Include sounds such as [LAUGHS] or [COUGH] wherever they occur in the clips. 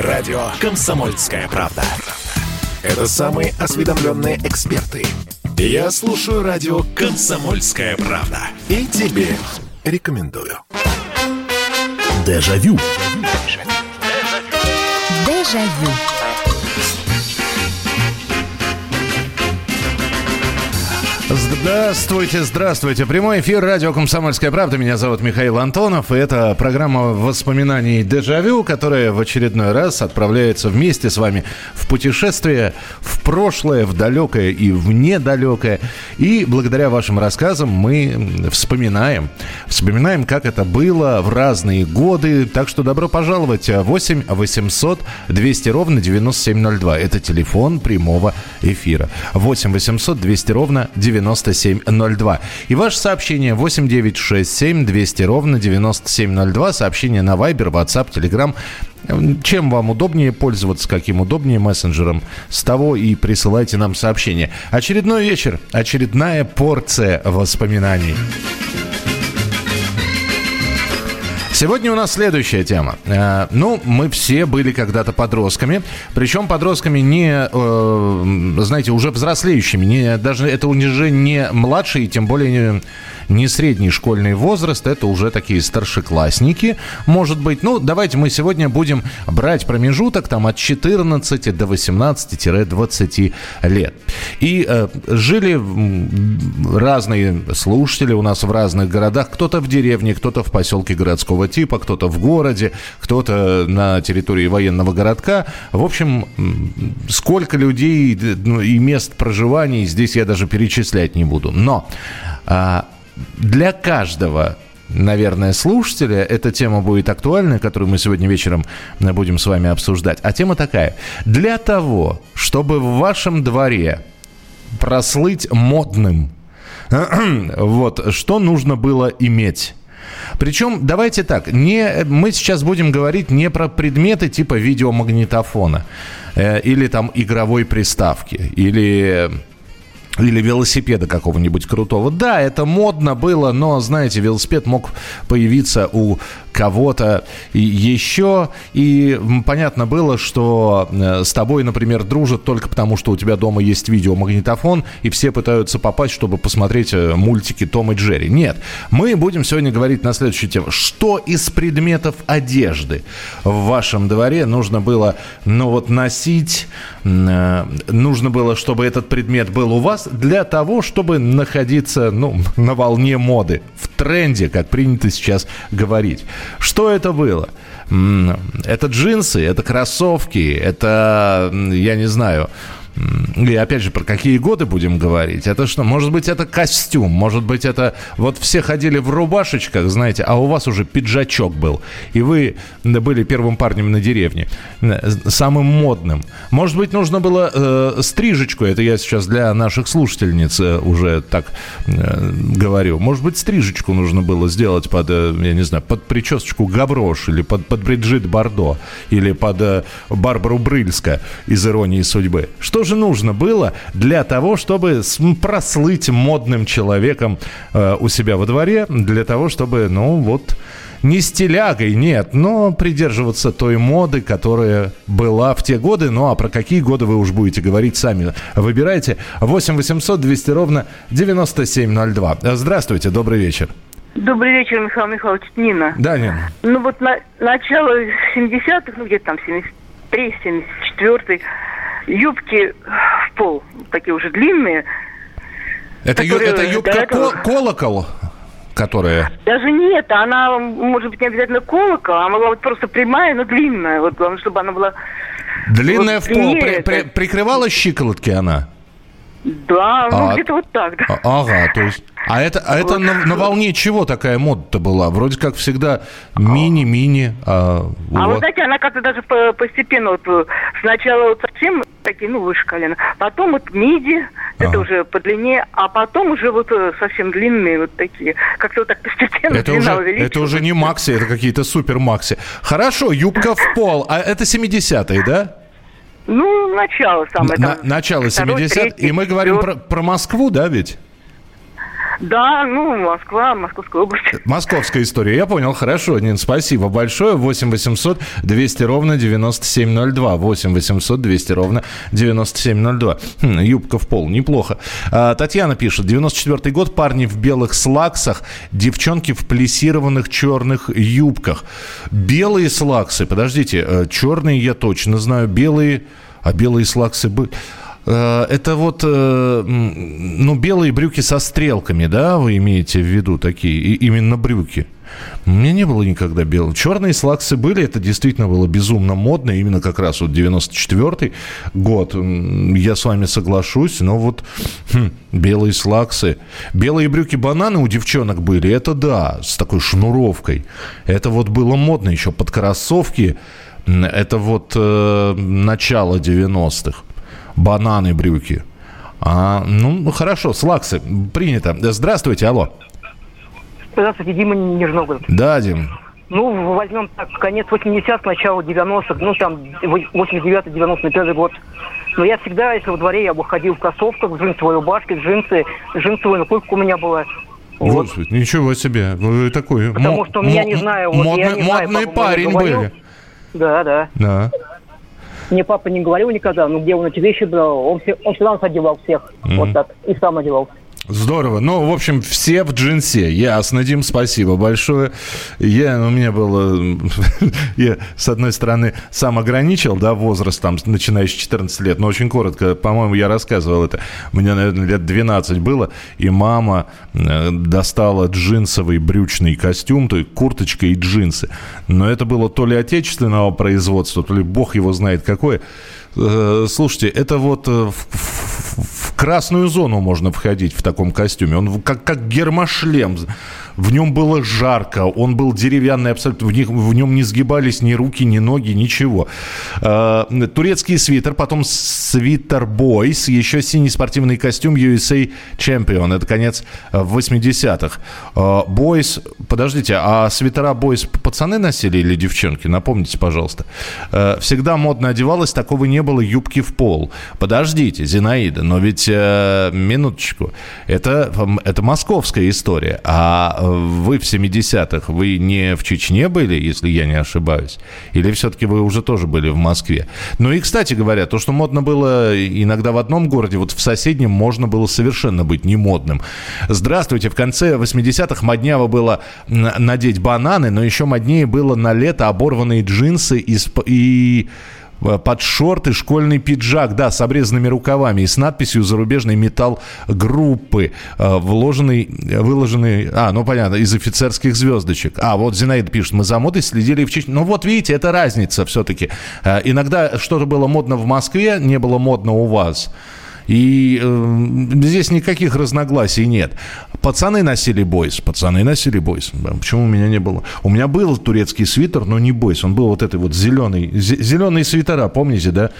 Радио «Комсомольская правда». Это самые осведомленные эксперты. Я слушаю радио «Комсомольская правда». И тебе рекомендую. Дежавю. Дежавю. Здравствуйте, здравствуйте. Прямой эфир радио «Комсомольская правда». Меня зовут Михаил Антонов. И это программа воспоминаний «Дежавю», которая в очередной раз отправляется вместе с вами в путешествие в прошлое, в далекое и в недалекое. И благодаря вашим рассказам мы вспоминаем. Вспоминаем, как это было в разные годы. Так что добро пожаловать. 8 800 200 ровно 9702. Это телефон прямого эфира. 8 800 200 ровно 9702. 9702. И ваше сообщение 8967 200 ровно 9702. Сообщение на Viber, WhatsApp, Telegram. Чем вам удобнее пользоваться, каким удобнее мессенджером, с того и присылайте нам сообщение. Очередной вечер, очередная порция воспоминаний. Сегодня у нас следующая тема. Э, ну, мы все были когда-то подростками. Причем подростками не, э, знаете, уже взрослеющими. Не, даже это уже не младшие, тем более не не средний школьный возраст, это уже такие старшеклассники, может быть. Ну, давайте мы сегодня будем брать промежуток там от 14 до 18-20 лет. И э, жили разные слушатели у нас в разных городах. Кто-то в деревне, кто-то в поселке городского типа, кто-то в городе, кто-то на территории военного городка. В общем, сколько людей ну, и мест проживания здесь я даже перечислять не буду. Но а, для каждого наверное, слушателя. Эта тема будет актуальна, которую мы сегодня вечером будем с вами обсуждать. А тема такая. Для того, чтобы в вашем дворе прослыть модным, [CLEARS THROAT] вот, что нужно было иметь? Причем, давайте так, не, мы сейчас будем говорить не про предметы типа видеомагнитофона э, или там игровой приставки, или или велосипеда какого-нибудь крутого. Да, это модно было, но, знаете, велосипед мог появиться у кого-то еще. И понятно было, что э, с тобой, например, дружат только потому, что у тебя дома есть видеомагнитофон, и все пытаются попасть, чтобы посмотреть э, мультики Том и Джерри. Нет, мы будем сегодня говорить на следующую тему. Что из предметов одежды в вашем дворе нужно было, ну вот, носить, э, нужно было, чтобы этот предмет был у вас для того, чтобы находиться, ну, на волне моды, в тренде, как принято сейчас говорить. Что это было? Это джинсы, это кроссовки, это, я не знаю, и опять же, про какие годы будем говорить? Это что? Может быть, это костюм, может быть, это... Вот все ходили в рубашечках, знаете, а у вас уже пиджачок был, и вы были первым парнем на деревне, самым модным. Может быть, нужно было э, стрижечку, это я сейчас для наших слушательниц э, уже так э, говорю. Может быть, стрижечку нужно было сделать под, э, я не знаю, под причесочку Гаврош, или под, под Бриджит Бардо, или под э, Барбару Брыльска из «Иронии судьбы». Что же нужно было для того, чтобы прослыть модным человеком э, у себя во дворе, для того, чтобы, ну, вот не стилягой, нет, но придерживаться той моды, которая была в те годы. Ну а про какие годы вы уж будете говорить сами. Выбирайте 8 800 200 ровно 9702. Здравствуйте, добрый вечер. Добрый вечер, Михаил Михайлович. Нина. Да, Нина. Ну вот на, начало 70-х, ну где-то там 73 74 юбки в пол, такие уже длинные. Это, ю, это юбка этого... колокол? которая... Даже нет, она может быть не обязательно колокол, она могла быть просто прямая, но длинная. Вот главное, чтобы она была... Длинная вот, в пол. При, при, прикрывала щиколотки она? Да, ну а, где-то вот так, да. А, ага, то есть... А это, а это на, на волне чего такая мода-то была? Вроде как всегда мини-мини. А, а вы знаете, она как-то даже постепенно, вот э, сначала вот совсем такие, ну, выше колена, потом вот миди, а. это уже по длине, а потом уже вот э, совсем длинные вот такие. Как-то вот так постепенно это уже, Это уже не макси, это какие-то супер макси. Хорошо, юбка в пол. А это 70-е, да? Ну, начало самое. На, начало 70-х. И мы говорим про, про Москву, да, ведь? Да, ну, Москва, Московская область. Московская история. Я понял, хорошо, Нин, спасибо большое. 8 800 200 ровно 9702. 8 800 200 ровно 9702. Хм, юбка в пол, неплохо. А, Татьяна пишет, 94 год, парни в белых слаксах, девчонки в плесированных черных юбках. Белые слаксы, подождите, э, черные я точно знаю, белые, а белые слаксы были... Э, это вот, э, ну, белые брюки со стрелками, да, вы имеете в виду такие, и именно брюки? У меня не было никогда белых. Черные слаксы были, это действительно было безумно модно, именно как раз вот 94 год. Я с вами соглашусь, но вот хм, белые слаксы. Белые брюки-бананы у девчонок были, это да, с такой шнуровкой. Это вот было модно еще под кроссовки. Это вот э, начало 90-х бананы, брюки. А, ну, хорошо, слаксы, принято. Здравствуйте, алло. Здравствуйте, Дима Нижногород. Да, Дим. Ну, возьмем так, конец 80-х, начало 90-х, ну, там, 89-91 год. Но я всегда, если во дворе, я бы ходил в кроссовках, в джинсовой рубашке, джинсы, джинсовая накупка у меня была. Вот. Господи, ничего себе, вы такой... Потому что у меня, не знаю... Вот, модный, я не знаю, модный парень были. Да, да. Да. Мне папа не говорил никогда, ну где он эти вещи брал. Он, все, он всегда нас одевал всех. Mm-hmm. Вот так. И сам одевал. Здорово. Ну, в общем, все в джинсе. Ясно, Дим, спасибо большое. Я, у меня было... [LAUGHS] я, с одной стороны, сам ограничил, да, возраст, там, начиная с 14 лет, но очень коротко, по-моему, я рассказывал это. Мне, наверное, лет 12 было, и мама э, достала джинсовый брючный костюм, то есть курточка и джинсы. Но это было то ли отечественного производства, то ли бог его знает какое. Э, слушайте, это вот э, в, в, красную зону можно входить в таком костюме. Он как, как гермошлем. В нем было жарко, он был деревянный абсолютно, в, них, в нем не сгибались ни руки, ни ноги, ничего. Э, турецкий свитер, потом свитер Boys, еще синий спортивный костюм USA Champion. Это конец 80-х. Boys, подождите, а свитера Boys пацаны носили или девчонки? Напомните, пожалуйста. Всегда модно одевалось, такого не было юбки в пол. Подождите, Зинаида, но ведь э, минуточку, это, это московская история. А вы в 70-х, вы не в Чечне были, если я не ошибаюсь? Или все-таки вы уже тоже были в Москве? Ну и, кстати говоря, то, что модно было иногда в одном городе, вот в соседнем можно было совершенно быть не модным. Здравствуйте, в конце 80-х модняво было надеть бананы, но еще моднее было на лето оборванные джинсы и, и под шорты школьный пиджак, да, с обрезанными рукавами и с надписью «Зарубежный металл группы», э, вложенный, выложенный, а, ну понятно, из офицерских звездочек. А, вот Зинаида пишет, мы за модой следили в Чечне. Ну вот видите, это разница все-таки. Э, иногда что-то было модно в Москве, не было модно у вас. И э, здесь никаких разногласий нет. Пацаны носили бойс, пацаны носили бойс. Почему у меня не было? У меня был турецкий свитер, но не бойс. Он был вот этой вот зеленый, зеленые свитера, помните, да,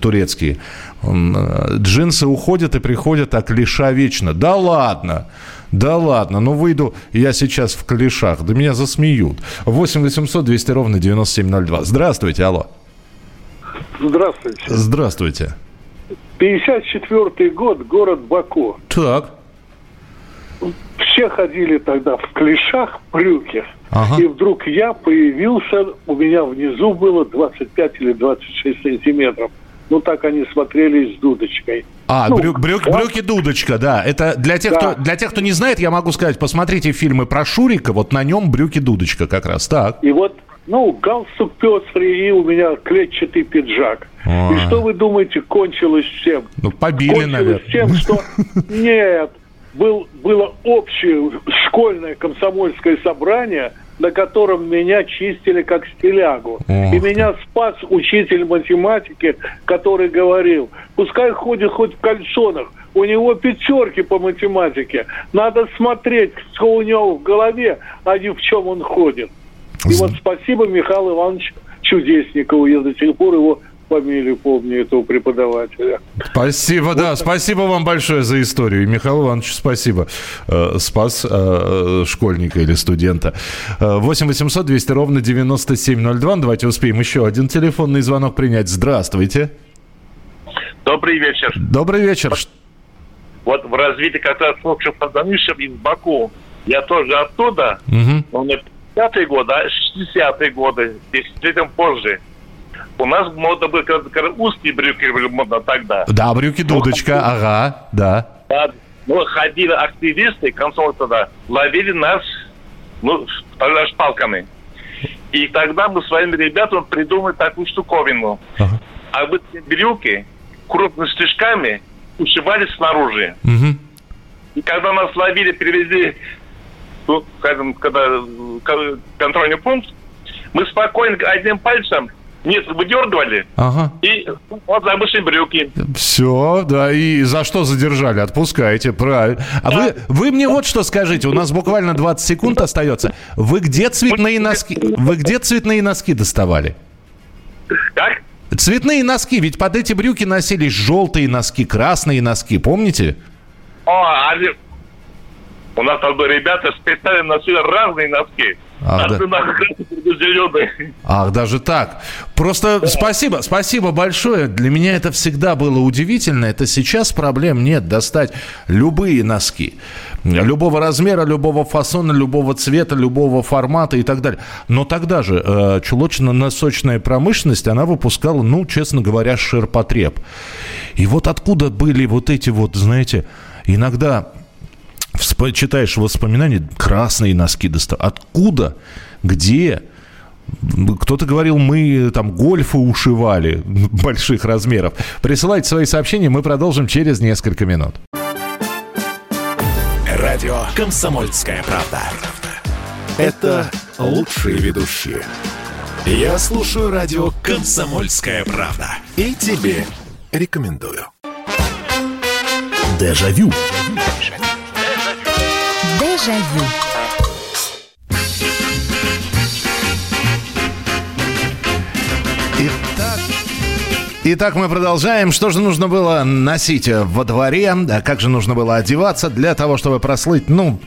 турецкие. Э, джинсы уходят и приходят, а клиша вечно. Да ладно! Да ладно, ну выйду я сейчас в клишах, да меня засмеют. 8 800 200 ровно 9702. Здравствуйте, алло. Здравствуйте. Здравствуйте. 54 год, город Баку. Так. Все ходили тогда в клешах, брюки. Ага. И вдруг я появился, у меня внизу было 25 или 26 сантиметров. Ну, так они смотрелись с дудочкой. А, ну, брю, брюк, да? брюки дудочка, да. Это для тех, да. кто, для тех, кто не знает, я могу сказать, посмотрите фильмы про Шурика, вот на нем брюки дудочка как раз, так. И вот, ну, галстук пестрый, и у меня клетчатый пиджак. А-а-а. И что вы думаете, кончилось всем? Ну, побили, кончилось наверное. тем, что [LAUGHS] нет, был, было общее школьное комсомольское собрание, на котором меня чистили как стилягу. И меня спас учитель математики, который говорил, пускай ходит хоть в кальсонах, у него пятерки по математике. Надо смотреть, что у него в голове, а не в чем он ходит. И вот спасибо Михаилу Ивановичу Чудесникову, я до сих пор его фамилию помню этого преподавателя. Спасибо, вот. да, спасибо вам большое за историю. И Михаил Иванович, спасибо. Э, спас э, школьника или студента. 8 800 200 ровно 9702. Давайте успеем еще один телефонный звонок принять. Здравствуйте. Добрый вечер. Добрый вечер. вот в развитии как раз лучше Фазанышев из Баку. Я тоже оттуда, угу. но не 50-е годы, а 60-е годы, десятилетием позже. У нас мода были узкие брюки были модно тогда. Да, брюки дудочка, ну, ага, да. да. Ну, ходили активисты, консолы тогда, ловили нас, ну, шпалками. И тогда мы своими ребятами придумали такую штуковину. Ага. А вот брюки крупными стежками ушивались снаружи. Угу. И когда нас ловили, привезли, ну, скажем, когда контрольный пункт, мы спокойно одним пальцем нет, выдергивали. Ага. И вот забывшие брюки. Все, да. И за что задержали? Отпускайте, правильно. А да. вы, вы мне вот что скажите. У нас буквально 20 секунд остается. Вы где цветные носки? Вы где цветные носки доставали? Как? Цветные носки. Ведь под эти брюки носились желтые носки, красные носки. Помните? О, а у нас там ребята специально носили разные носки. Ах, да. Ах, даже так. Просто да. спасибо, спасибо большое. Для меня это всегда было удивительно. Это сейчас проблем нет достать любые носки. Любого размера, любого фасона, любого цвета, любого формата и так далее. Но тогда же э, чулочно-носочная промышленность, она выпускала, ну, честно говоря, ширпотреб. И вот откуда были вот эти вот, знаете, иногда читаешь воспоминания, красные носки достал. Откуда? Где? Кто-то говорил, мы там гольфы ушивали [LAUGHS] больших размеров. Присылайте свои сообщения, мы продолжим через несколько минут. Радио «Комсомольская правда». Это лучшие ведущие. Я слушаю радио «Комсомольская правда». И тебе рекомендую. Дежавю. Дежавю. Дежавю. Итак, мы продолжаем. Что же нужно было носить во дворе? Как же нужно было одеваться для того, чтобы прослыть, ну,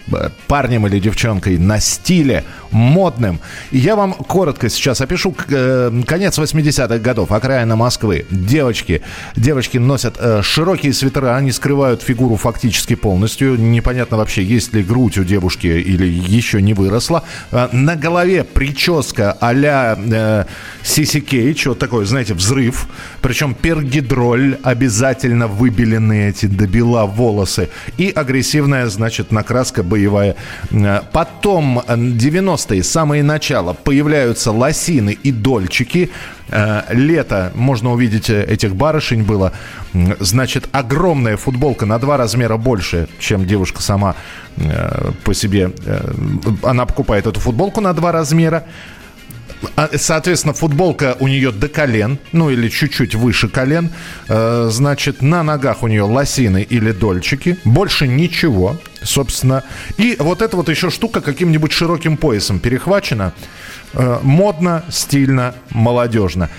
парнем или девчонкой на стиле, модным? Я вам коротко сейчас опишу э, конец 80-х годов, окраина Москвы. Девочки, девочки носят э, широкие свитера, они скрывают фигуру фактически полностью. Непонятно вообще, есть ли грудь у девушки или еще не выросла. Э, на голове прическа а-ля э, Кейдж, вот такой, знаете, взрыв причем пергидроль, обязательно выбеленные эти до бела волосы. И агрессивная, значит, накраска боевая. Э, потом 90-е, э, самое начало, появляются лосины и дольчики. Э, лето, можно увидеть этих барышень было. Значит, огромная футболка на два размера больше, чем девушка сама по себе. Она покупает эту футболку на два размера. А, соответственно, футболка у нее до колен, ну или чуть-чуть выше колен. Э, значит, на ногах у нее лосины или дольчики. Больше ничего, собственно. И вот эта вот еще штука каким-нибудь широким поясом перехвачена. Э, модно, стильно, молодежно.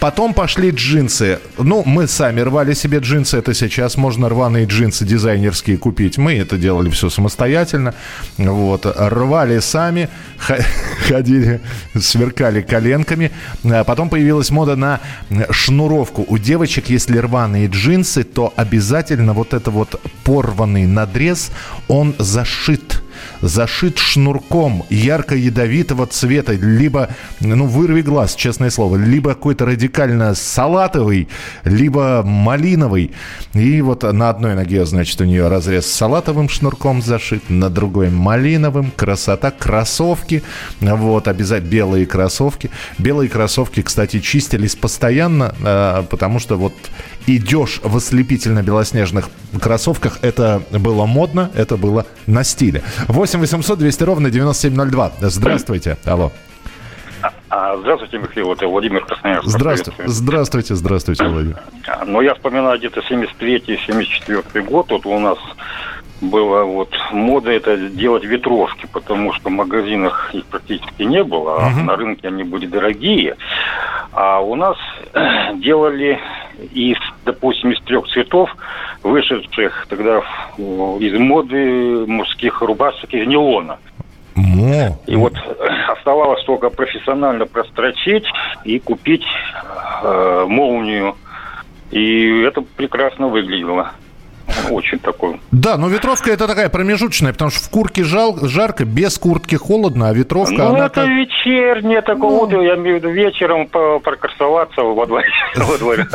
Потом пошли джинсы. Ну, мы сами рвали себе джинсы. Это сейчас можно рваные джинсы дизайнерские купить. Мы это делали все самостоятельно. Вот. Рвали сами, [LAUGHS] ходили, сверкали коленками. А потом появилась мода на шнуровку. У девочек, если рваные джинсы, то обязательно вот это вот порванный надрез, он зашит зашит шнурком ярко-ядовитого цвета, либо, ну, вырви глаз, честное слово, либо какой-то радикально салатовый, либо малиновый. И вот на одной ноге, значит, у нее разрез салатовым шнурком зашит, на другой малиновым. Красота. Кроссовки. Вот, обязательно белые кроссовки. Белые кроссовки, кстати, чистились постоянно, а, потому что вот идешь в ослепительно-белоснежных кроссовках, это было модно, это было на стиле. 8 800 200 ровно 9702. Здравствуйте. Алло. А, здравствуйте, Михаил, это Владимир Красноярск. Здравствуйте, здравствуйте, здравствуйте, Владимир. А, ну, я вспоминаю где-то 73-74 год, вот у нас была вот мода это делать ветровки, потому что в магазинах их практически не было, а uh-huh. на рынке они были дорогие. А у нас [CLEARS THROAT] делали из, допустим, из трех цветов, вышедших тогда из моды мужских рубашек из нейлона. Но. И вот оставалось только профессионально прострочить и купить э, молнию. И это прекрасно выглядело. Очень такой. Да, но ветровка это такая промежуточная, потому что в куртке жал, жарко, без куртки холодно, а ветровка... Ну, она это как... вечернее такое, ну... я имею в виду вечером прокрасоваться во дворе. [LAUGHS] Во дворе.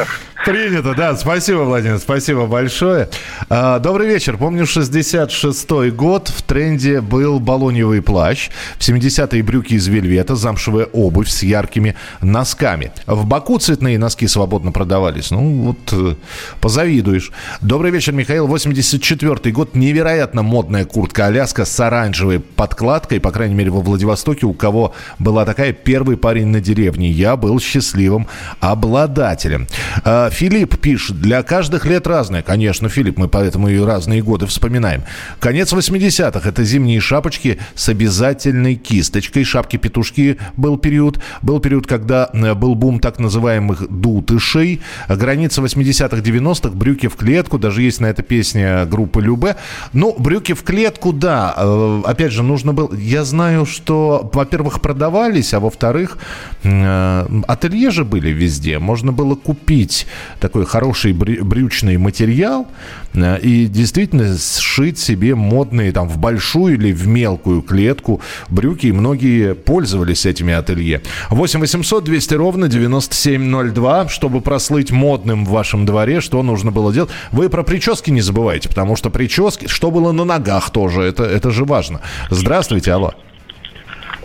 Принято, да. Спасибо, Владимир, спасибо большое. А, добрый вечер. Помню, 66-й год в тренде был балоневый плащ, в 70-е брюки из вельвета, замшевая обувь с яркими носками. В Баку цветные носки свободно продавались. Ну, вот э, позавидуешь. Добрый вечер, Михаил. 84-й год. Невероятно модная куртка Аляска с оранжевой подкладкой. По крайней мере, во Владивостоке, у кого была такая первый парень на деревне. Я был счастливым обладателем. А, Филипп пишет. Для каждых лет разное. Конечно, Филипп, мы поэтому и разные годы вспоминаем. Конец 80-х. Это зимние шапочки с обязательной кисточкой. Шапки-петушки был период. Был период, когда э, был бум так называемых дутышей. Граница 80-х, 90-х. Брюки в клетку. Даже есть на это песня группы Любе. Ну, брюки в клетку, да. Э, опять же, нужно было... Я знаю, что, во-первых, продавались, а во-вторых, э, ателье же были везде. Можно было купить такой хороший брючный материал и действительно сшить себе модные там в большую или в мелкую клетку брюки. И многие пользовались этими ателье. 8 800 200 ровно 9702, чтобы прослыть модным в вашем дворе, что нужно было делать. Вы про прически не забывайте, потому что прически, что было на ногах тоже, это, это же важно. Здравствуйте, алло.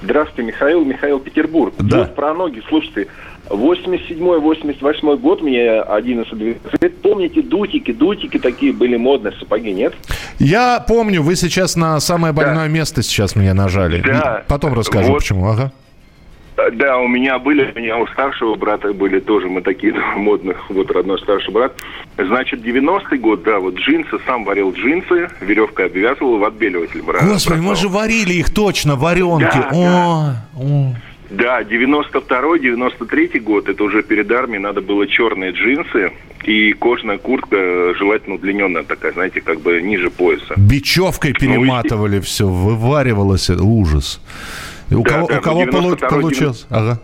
Здравствуйте, Михаил, Михаил Петербург. Да. Вот про ноги, слушайте, 87-88 год, мне 11 лет. Помните дутики? Дутики такие были модные, сапоги, нет? Я помню, вы сейчас на самое больное да. место сейчас меня нажали. Да. Потом расскажу, вот. почему. Ага. Да, у меня были, у меня у старшего брата были тоже, мы такие [LAUGHS] модных, вот родной старший брат. Значит, 90-й год, да, вот джинсы, сам варил джинсы, веревкой обвязывал, в отбеливатель брал. Господи, мы же варили их точно, варенки. Да, о, да. о. Да, 92-й, 93-й год, это уже перед армией, надо было черные джинсы и кожаная куртка, желательно удлиненная такая, знаете, как бы ниже пояса. Бечевкой перематывали ну, и... все, вываривалось, ужас. У да, кого, да, у кого получилось? 90... Ага.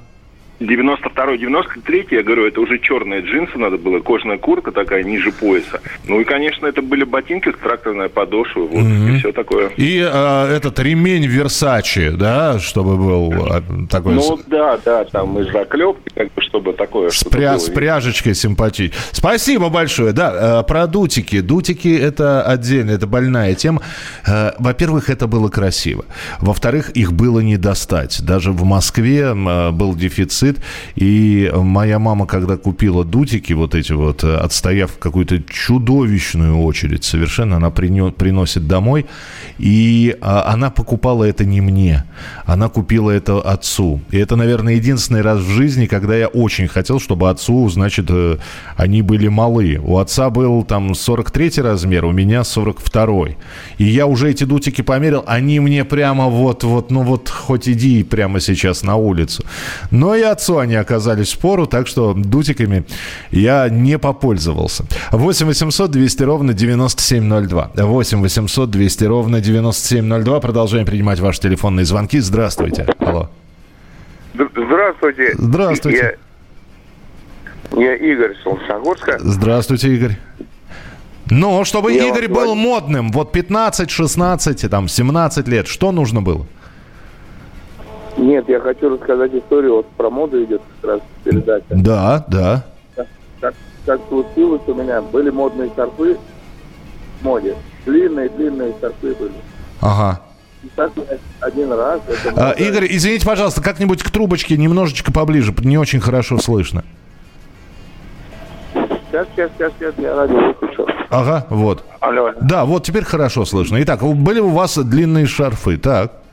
92 93 я говорю, это уже черные джинсы надо было, кожаная куртка такая ниже пояса. Ну и, конечно, это были ботинки с тракторной подошвой, вот, mm-hmm. и все такое. И э, этот ремень Версачи, да, чтобы был э, такой... Ну да, да, там из заклепки, как бы, чтобы такое... С, пря... с пряжечкой симпатичной. Спасибо большое, да, э, про дутики. Дутики это отдельно, это больная тема. Э, во-первых, это было красиво. Во-вторых, их было не достать. Даже в Москве э, был дефицит дефицит. И моя мама, когда купила дутики, вот эти вот, э, отстояв какую-то чудовищную очередь совершенно, она приносит домой, и а, она покупала это не мне, она купила это отцу. И это, наверное, единственный раз в жизни, когда я очень хотел, чтобы отцу, значит, э, они были малы. У отца был там 43 размер, у меня 42. И я уже эти дутики померил, они мне прямо вот-вот, ну вот хоть иди прямо сейчас на улицу. Но я отцу они оказались в пору, так что дутиками я не попользовался. 8 800 200 ровно 9702. 8 800 200 ровно 9702. Продолжаем принимать ваши телефонные звонки. Здравствуйте. Алло. Здравствуйте. Здравствуйте. Я, я Игорь Солнцогорска. Здравствуйте, Игорь. Ну, чтобы я Игорь был модным, вот 15, 16, там, 17 лет, что нужно было? Нет, я хочу рассказать историю, вот про моду идет как раз передача. Да, да. Как, как, как случилось у меня, были модные шарфы в моде. Длинные-длинные шарфы были. Ага. И так один раз... А, Игорь, извините, пожалуйста, как-нибудь к трубочке немножечко поближе, не очень хорошо слышно. Сейчас, сейчас, сейчас, сейчас, я радио выключил. Ага, вот. Алло. Да, вот теперь хорошо слышно. Итак, были у вас длинные шарфы, так?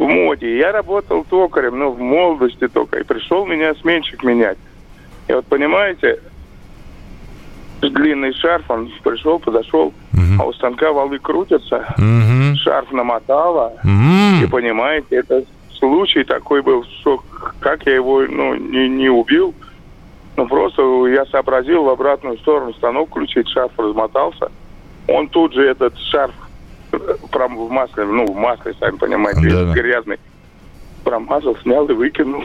В моде. Я работал токарем, ну, в молодости только. И пришел меня сменщик менять. И вот, понимаете, длинный шарф, он пришел, подошел, угу. а у станка валы крутятся, угу. шарф намотала. Угу. И, понимаете, это случай такой был, что как я его, ну, не, не убил, ну, просто я сообразил в обратную сторону станок включить, шарф размотался. Он тут же этот шарф прям в масле, ну, в масле, сами понимаете, да, грязный. Промазал, снял и выкинул.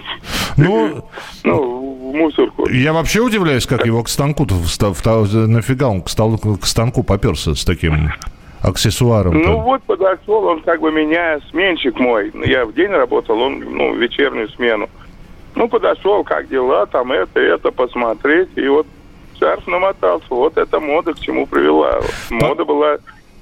Ну, ну, в мусорку. Я вообще удивляюсь, как его к станку нафига он к, столу, к станку поперся с таким аксессуаром. Ну вот подошел, он как бы меня, сменщик мой. Я в день работал, он ну, вечернюю смену. Ну, подошел, как дела, там это, это, посмотреть. И вот шарф намотался. Вот эта мода к чему привела. Мода была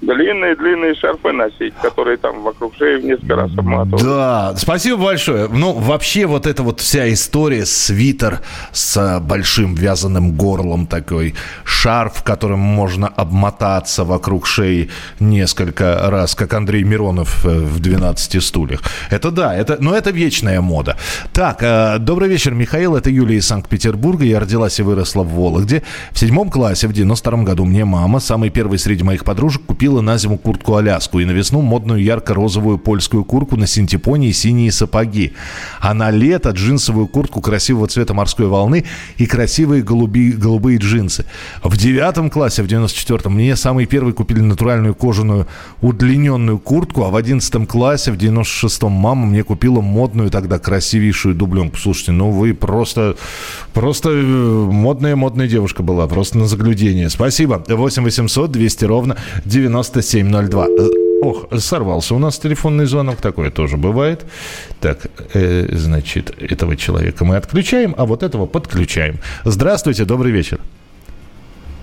длинные-длинные шарфы носить, которые там вокруг шеи несколько раз обматывают. Да, спасибо большое. Ну, вообще вот эта вот вся история, свитер с большим вязаным горлом такой, шарф, которым можно обмотаться вокруг шеи несколько раз, как Андрей Миронов э, в «12 стульях». Это да, это, но это вечная мода. Так, э, добрый вечер, Михаил, это Юлия из Санкт-Петербурга. Я родилась и выросла в Вологде. В седьмом классе в 92 году мне мама, самый первый среди моих подружек, купила купила на зиму куртку Аляску и на весну модную ярко-розовую польскую куртку на синтепоне и синие сапоги. А на лето джинсовую куртку красивого цвета морской волны и красивые голуби, голубые джинсы. В девятом классе, в 94-м, мне самый первый купили натуральную кожаную удлиненную куртку, а в одиннадцатом классе, в 96-м, мама мне купила модную тогда красивейшую дубленку. Слушайте, ну вы просто, просто э, модная-модная девушка была, просто на заглядение. Спасибо. 8 800 200 ровно 90 9702. Э, ох, сорвался у нас телефонный звонок, такое тоже бывает. Так, э, значит, этого человека мы отключаем, а вот этого подключаем. Здравствуйте, добрый вечер.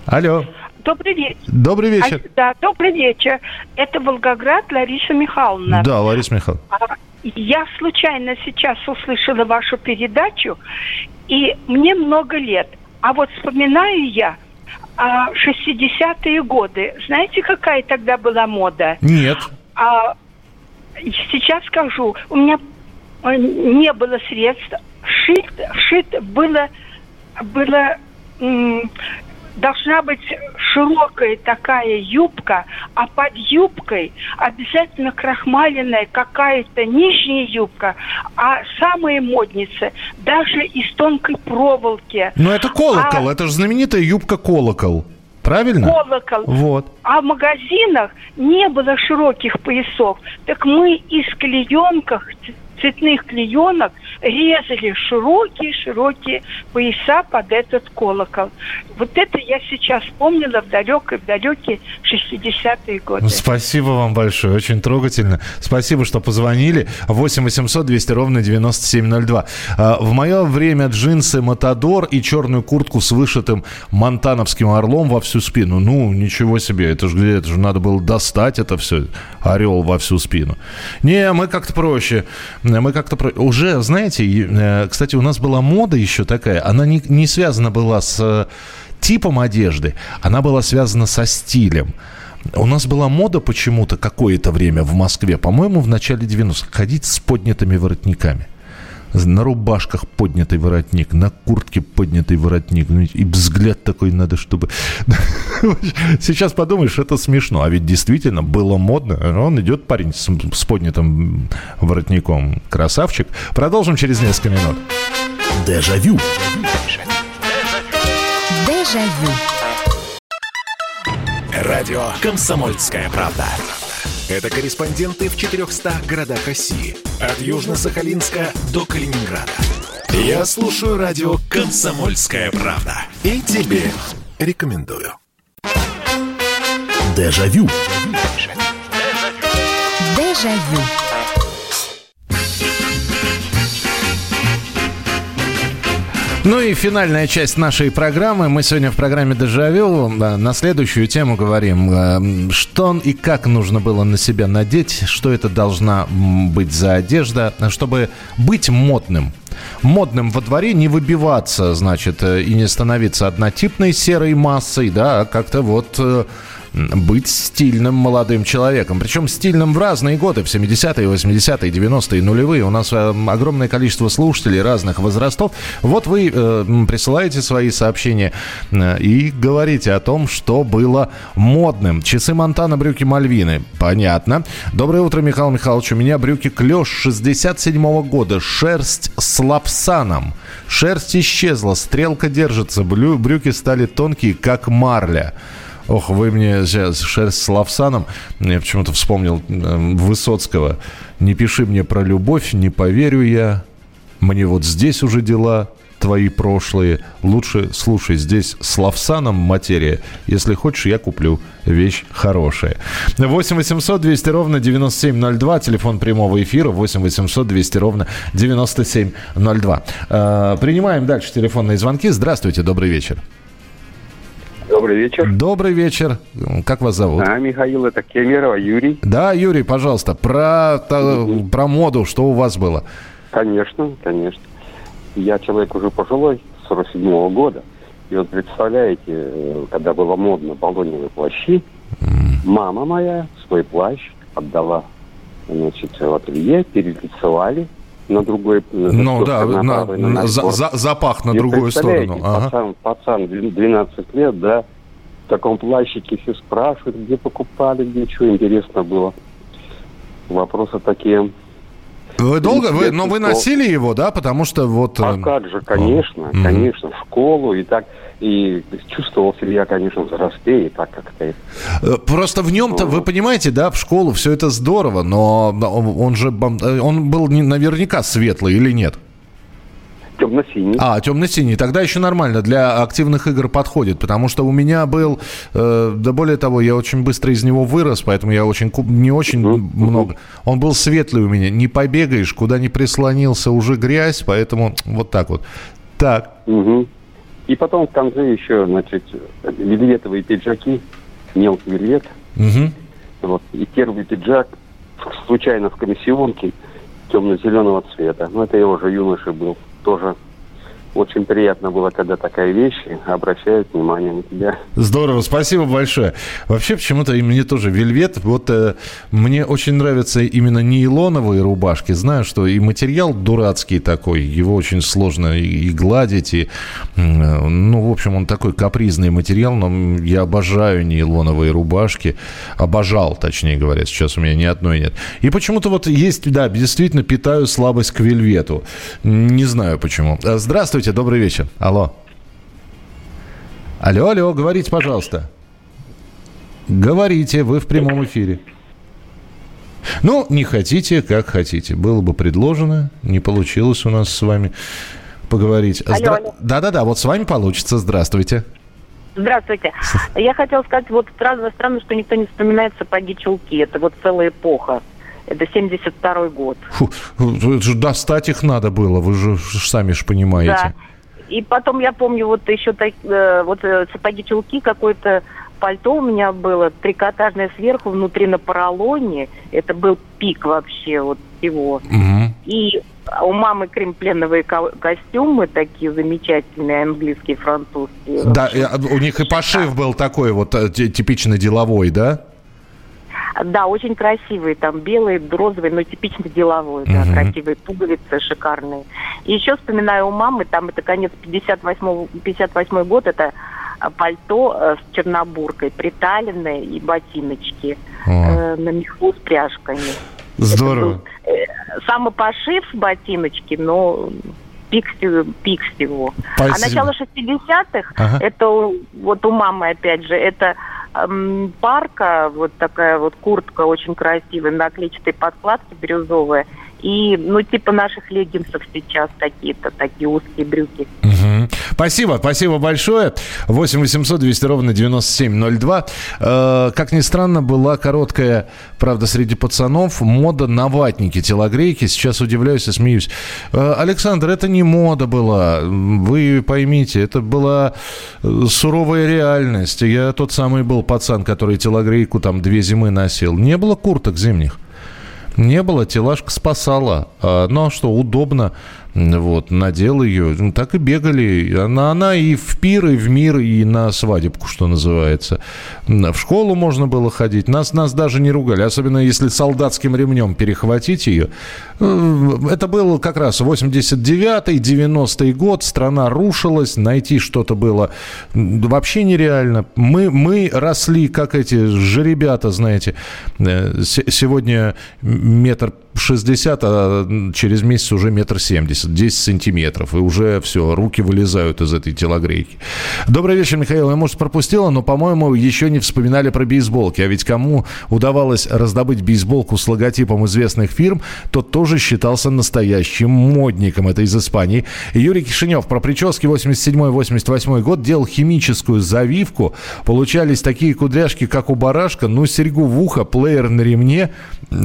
Алло. Добрый вечер. Добрый вечер. А, да, добрый вечер. Это Волгоград, Лариса Михайловна. Да, Лариса Михайловна. А, я случайно сейчас услышала вашу передачу, и мне много лет. А вот вспоминаю я, 60-е а, годы. Знаете, какая тогда была мода? Нет. А, сейчас скажу. У меня э, не было средств. Шит, шит было, было должна быть широкая такая юбка, а под юбкой обязательно крахмаленная какая-то нижняя юбка, а самые модницы даже из тонкой проволоки. Но это колокол, а... это же знаменитая юбка колокол. Правильно? Колокол. Вот. А в магазинах не было широких поясов. Так мы из клеенках цветных клеенок резали широкие-широкие пояса под этот колокол. Вот это я сейчас вспомнила в далекой, в далекие 60-е годы. Спасибо вам большое, очень трогательно. Спасибо, что позвонили. 8 800 200 ровно 9702. А, в мое время джинсы Матадор и черную куртку с вышитым монтановским орлом во всю спину. Ну, ничего себе, это же где это же надо было достать это все, орел во всю спину. Не, мы как-то проще. Мы как-то про... уже, знаете, э, кстати, у нас была мода еще такая, она не, не связана была с э, типом одежды, она была связана со стилем. У нас была мода почему-то какое-то время в Москве, по-моему, в начале 90-х, ходить с поднятыми воротниками на рубашках поднятый воротник, на куртке поднятый воротник. Ну, и взгляд такой надо, чтобы... [LAUGHS] Сейчас подумаешь, это смешно. А ведь действительно было модно. Он идет, парень, с, с поднятым воротником. Красавчик. Продолжим через несколько минут. Дежавю. Дежавю. Радио «Комсомольская правда». Это корреспонденты в 400 городах России. От Южно-Сахалинска до Калининграда. Я слушаю радио «Комсомольская правда». И тебе рекомендую. Дежавю. Дежавю. Ну и финальная часть нашей программы. Мы сегодня в программе «Дежавю» на следующую тему говорим. Э, что и как нужно было на себя надеть, что это должна быть за одежда, чтобы быть модным. Модным во дворе не выбиваться, значит, э, и не становиться однотипной серой массой, да, а как-то вот э, быть стильным молодым человеком. Причем стильным в разные годы, в 70-е, 80-е, 90-е, нулевые. У нас э, огромное количество слушателей разных возрастов. Вот вы э, присылаете свои сообщения э, и говорите о том, что было модным. Часы Монтана, брюки Мальвины. Понятно. Доброе утро, Михаил Михайлович. У меня брюки Клеш 67 -го года. Шерсть с лапсаном. Шерсть исчезла, стрелка держится. Брюки стали тонкие, как марля. Ох, вы мне сейчас шерсть с Лавсаном. Я почему-то вспомнил э, Высоцкого. Не пиши мне про любовь, не поверю я. Мне вот здесь уже дела твои прошлые. Лучше слушай, здесь с Лавсаном материя. Если хочешь, я куплю вещь хорошая. 8 800 200 ровно 9702, телефон прямого эфира 8 800 200 ровно 9702. Э, принимаем дальше телефонные звонки. Здравствуйте, добрый вечер. Добрый вечер. Добрый вечер. Как вас зовут? А, Михаил, это Кемерова, Юрий. Да, Юрий, пожалуйста, про, mm про моду, что у вас было? Конечно, конечно. Я человек уже пожилой, 47 -го года. И вот представляете, когда было модно баллоневые плащи, mm. мама моя свой плащ отдала значит, в ателье, перелицевали на другой... Ну да, на, на, на, за, за, запах на и другую сторону. Ага. Пацан, пацан 12 лет, да, в таком плащике все спрашивают, где покупали, где что интересно было. Вопросы такие. Вы долго, вы, но вы носили его, да, потому что вот... А э, как же, конечно, О. конечно, в школу и так, и чувствовал себя, конечно, взрослее, так как-то. Э, просто в нем-то, вы понимаете, да, в школу все это здорово, но он же, э, он был наверняка светлый или нет? Темно-синий. А, темно-синий. Тогда еще нормально. Для активных игр подходит. Потому что у меня был... Э, да более того, я очень быстро из него вырос, поэтому я очень не очень uh-huh. много... Он был светлый у меня. Не побегаешь, куда не прислонился, уже грязь. Поэтому вот так вот. Так. Угу. И потом в конце еще, значит, вельветовые пиджаки. Мелкий вельвет. Угу. Вот. И первый пиджак случайно в комиссионке темно-зеленого цвета. Ну, это я уже юноша был тоже очень приятно было, когда такая вещь обращают внимание на тебя. Здорово, спасибо большое. Вообще, почему-то и мне тоже вельвет. Вот э, мне очень нравятся именно нейлоновые рубашки. Знаю, что и материал дурацкий такой, его очень сложно и, и гладить. И, э, ну, в общем, он такой капризный материал, но я обожаю нейлоновые рубашки. Обожал, точнее говоря. Сейчас у меня ни одной нет. И почему-то вот есть, да, действительно питаю слабость к вельвету. Не знаю почему. Здравствуйте. Здравствуйте, добрый вечер. Алло. Алло, алло, говорите, пожалуйста. Говорите, вы в прямом эфире. Ну, не хотите, как хотите. Было бы предложено, не получилось у нас с вами поговорить. Здра... Да-да-да, вот с вами получится. Здравствуйте. Здравствуйте. Я хотела сказать, вот странно, странно, что никто не вспоминает сапоги чулки. Это вот целая эпоха. Это 72 год. Фу, достать их надо было, вы же сами же понимаете. Да. И потом я помню вот еще так, э, вот э, сапоги-чулки какой-то пальто у меня было трикотажное сверху, внутри на поролоне. Это был пик вообще вот его. Угу. И у мамы кремпленовые ко- костюмы такие замечательные, английские, французские. Да, у них и пошив был такой вот э, типичный деловой, да? Да, очень красивые, там белые, розовые, но типично деловые, да, uh-huh. красивые пуговицы, шикарные. И еще вспоминаю у мамы, там это конец 58 58 год, это а, пальто э, с чернобуркой, приталенное и ботиночки э, на меху с пряжками. Здорово. Э, самопошив ботиночки, но пик, пик всего. Спасибо. А начало 60-х, ага. это вот у мамы, опять же, это эм, парка, вот такая вот куртка очень красивая, на клетчатой подкладке бирюзовая. И, ну, типа наших леггинсов сейчас такие-то, такие узкие брюки. Угу. Спасибо, спасибо большое. 8 800 200 ровно 9702. Э, как ни странно, была короткая, правда, среди пацанов мода на ватники, телогрейки. Сейчас удивляюсь и смеюсь. Э, Александр, это не мода была. Вы поймите, это была э, суровая реальность. Я тот самый был пацан, который телогрейку там две зимы носил. Не было курток зимних. Не было, телажка спасала. А, а что, удобно вот, надел ее. Ну, так и бегали. Она, она и в пир, и в мир, и на свадебку, что называется. В школу можно было ходить. Нас, нас даже не ругали. Особенно если солдатским ремнем перехватить ее. Э, это был как раз 89-й, 90-й год. Страна рушилась. Найти что-то было вообще нереально. Мы, мы росли, как эти же ребята, знаете. Э, сегодня метр 60, а через месяц уже метр семьдесят 80-10 сантиметров. И уже все, руки вылезают из этой телогрейки. Добрый вечер, Михаил. Я, может, пропустила, но, по-моему, еще не вспоминали про бейсболки. А ведь кому удавалось раздобыть бейсболку с логотипом известных фирм, тот тоже считался настоящим модником. Это из Испании. Юрий Кишинев про прически 87-88 год делал химическую завивку. Получались такие кудряшки, как у барашка. Ну, серьгу в ухо, плеер на ремне.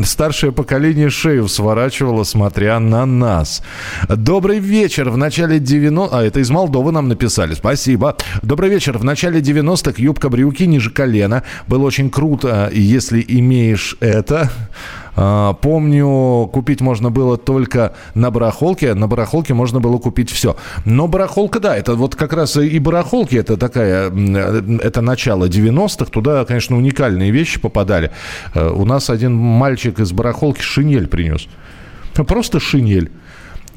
Старшее поколение шею сворачивало, смотря на нас. Добрый вечер. В начале 90... А, это из Молдовы нам написали. Спасибо. Добрый вечер. В начале 90-х юбка-брюки ниже колена. Было очень круто, если имеешь это. А, помню, купить можно было только на барахолке. На барахолке можно было купить все. Но барахолка, да, это вот как раз и барахолки, это такая, это начало 90-х. Туда, конечно, уникальные вещи попадали. Э, у нас один мальчик из барахолки шинель принес. Просто шинель.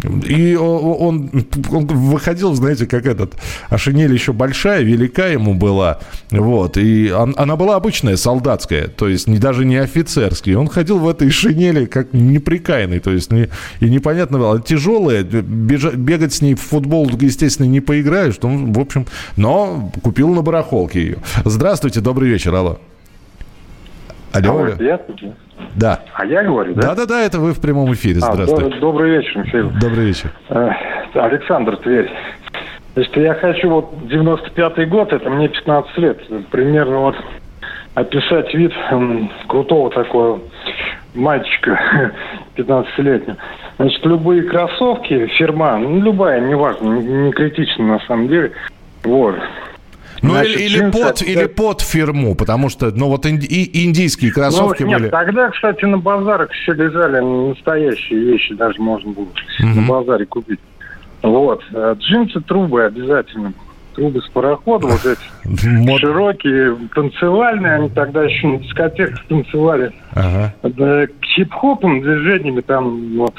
И он, он выходил, знаете, как этот, а шинель еще большая, велика ему была, вот, и он, она была обычная, солдатская, то есть не, даже не офицерский. Он ходил в этой шинели как неприкаянный, то есть не, и непонятно было, тяжелая, бежа, бегать с ней в футбол, естественно, не поиграешь, то, в общем, но купил на барахолке ее. Здравствуйте, добрый вечер, алло. Алло, алло. Да. А я говорю, да? Да-да-да, это вы в прямом эфире. А, Здравствуйте. А, добрый вечер, Михаил. Добрый вечер. Э, Александр Тверь. Значит, я хочу вот 95-й год, это мне 15 лет, примерно вот описать вид крутого такого мальчика [LAUGHS] 15-летнего. Значит, любые кроссовки, фирма, ну, любая, неважно, не, не критично на самом деле, вот, ну, Значит, или, или, под, или под фирму, потому что, ну, вот инди, индийские кроссовки ну, нет, были. тогда, кстати, на базарах еще лежали настоящие вещи, даже можно было угу. на базаре купить. Вот. А джинсы, трубы обязательно. Трубы с парохода, вот эти [LAUGHS] Мод... широкие, танцевальные, они тогда еще на дискотеках танцевали. Ага. Да, хип-хопом, движениями, там, вот,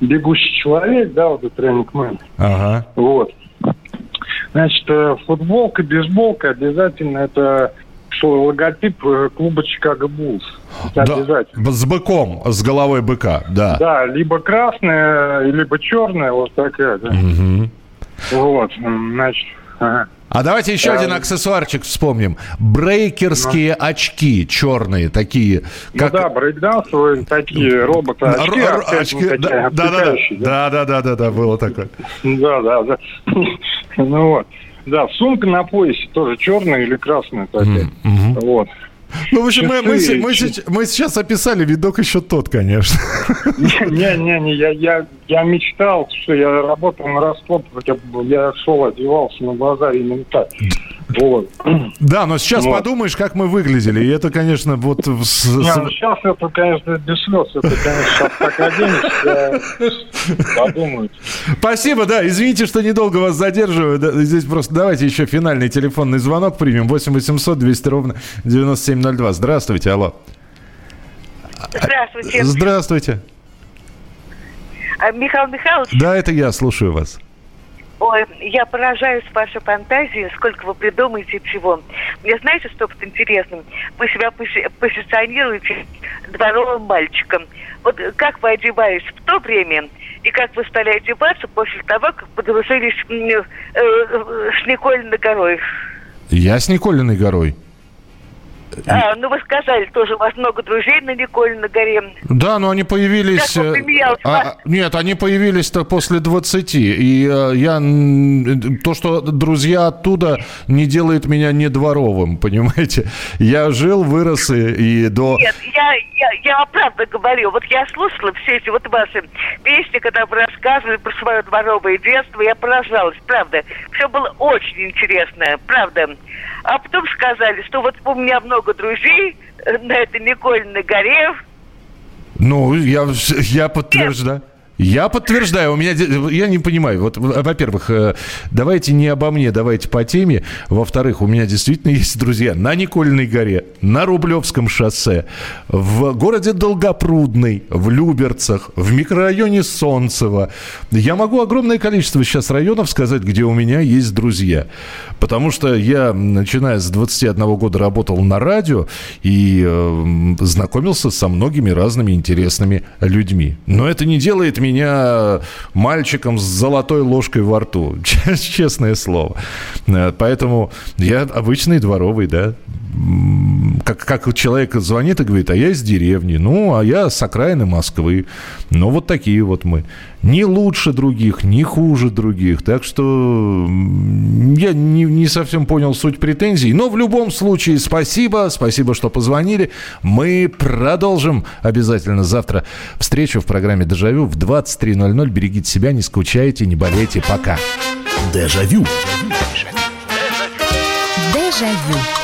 бегущий человек, да, вот этот Ренник Ага. Вот. Значит, э, футболка, бейсболка обязательно это что логотип э, клуба Чикаго Буллс. Да, обязательно. С быком, с головой быка, да. Да, либо красная, либо черная, вот такая, да. Угу. Вот, значит, ага. А давайте еще один аксессуарчик вспомним. Брейкерские ну. очки черные такие. Ну как... Ну да, брейкдансовые такие роботы очки. Р- очки да, да, да, да, да, да, да, да, было такое. Да, да, да. [LAUGHS] Ну вот. Да, сумка на поясе тоже черная или красная такая. Вот. Ну, в общем, мы, мы, мы, мы сейчас описали видок еще тот, конечно. Не-не-не, я, я, я мечтал, что я работал на расход, я, я шел, одевался на базаре именно так. Вот. Да, но сейчас вот. подумаешь, как мы выглядели. И это, конечно, вот... Не, ну, сейчас это, конечно, без слез. Это, конечно, сейчас так оденешься, подумают. Спасибо, да. Извините, что недолго вас задерживаю. Здесь просто давайте еще финальный телефонный звонок примем. 8 800 200 ровно 9702. Здравствуйте, алло. Здравствуйте. Здравствуйте. А, Михаил Михайлович? Да, это я, слушаю вас. Ой, я поражаюсь вашей фантазией, сколько вы придумаете всего. Мне знаете, что вот интересно? Вы себя позиционируете дворовым мальчиком. Вот как вы одеваетесь в то время, и как вы стали одеваться после того, как подружились э, э, с Николиной горой? Я с Николиной горой? А, ну вы сказали, тоже у вас много друзей на Николе на горе. Да, но они появились... Э, а, нет, они появились-то после 20. И а, я... То, что друзья оттуда, не делает меня не дворовым, [LAUGHS] понимаете? Я жил, вырос и, и до... Нет, я, я, я правда говорю. Вот я слушала все эти вот ваши песни, когда вы рассказывали про свое дворовое детство, я поражалась, правда. Все было очень интересно, правда. А потом сказали, что вот у меня много друзей на этой Никольной горе. Ну, я, я подтверждаю. Я подтверждаю, у меня, я не понимаю, вот, во-первых, э, давайте не обо мне, давайте по теме. Во-вторых, у меня действительно есть друзья на Никольной горе, на Рублевском шоссе, в городе Долгопрудный, в Люберцах, в микрорайоне Солнцево. Я могу огромное количество сейчас районов сказать, где у меня есть друзья. Потому что я, начиная с 21 года, работал на радио и э, знакомился со многими разными интересными людьми. Но это не делает меня меня мальчиком с золотой ложкой во рту. [LAUGHS] Честное слово. Э, поэтому я обычный дворовый, да. Как, как человек звонит и говорит, а я из деревни, ну, а я с окраины Москвы. Ну, вот такие вот мы. Не лучше других, не хуже других. Так что я не, не совсем понял суть претензий. Но в любом случае спасибо, спасибо, что позвонили. Мы продолжим обязательно завтра встречу в программе «Дежавю» в 23.00. Берегите себя, не скучайте, не болейте. Пока. Дежавю. Дежавю.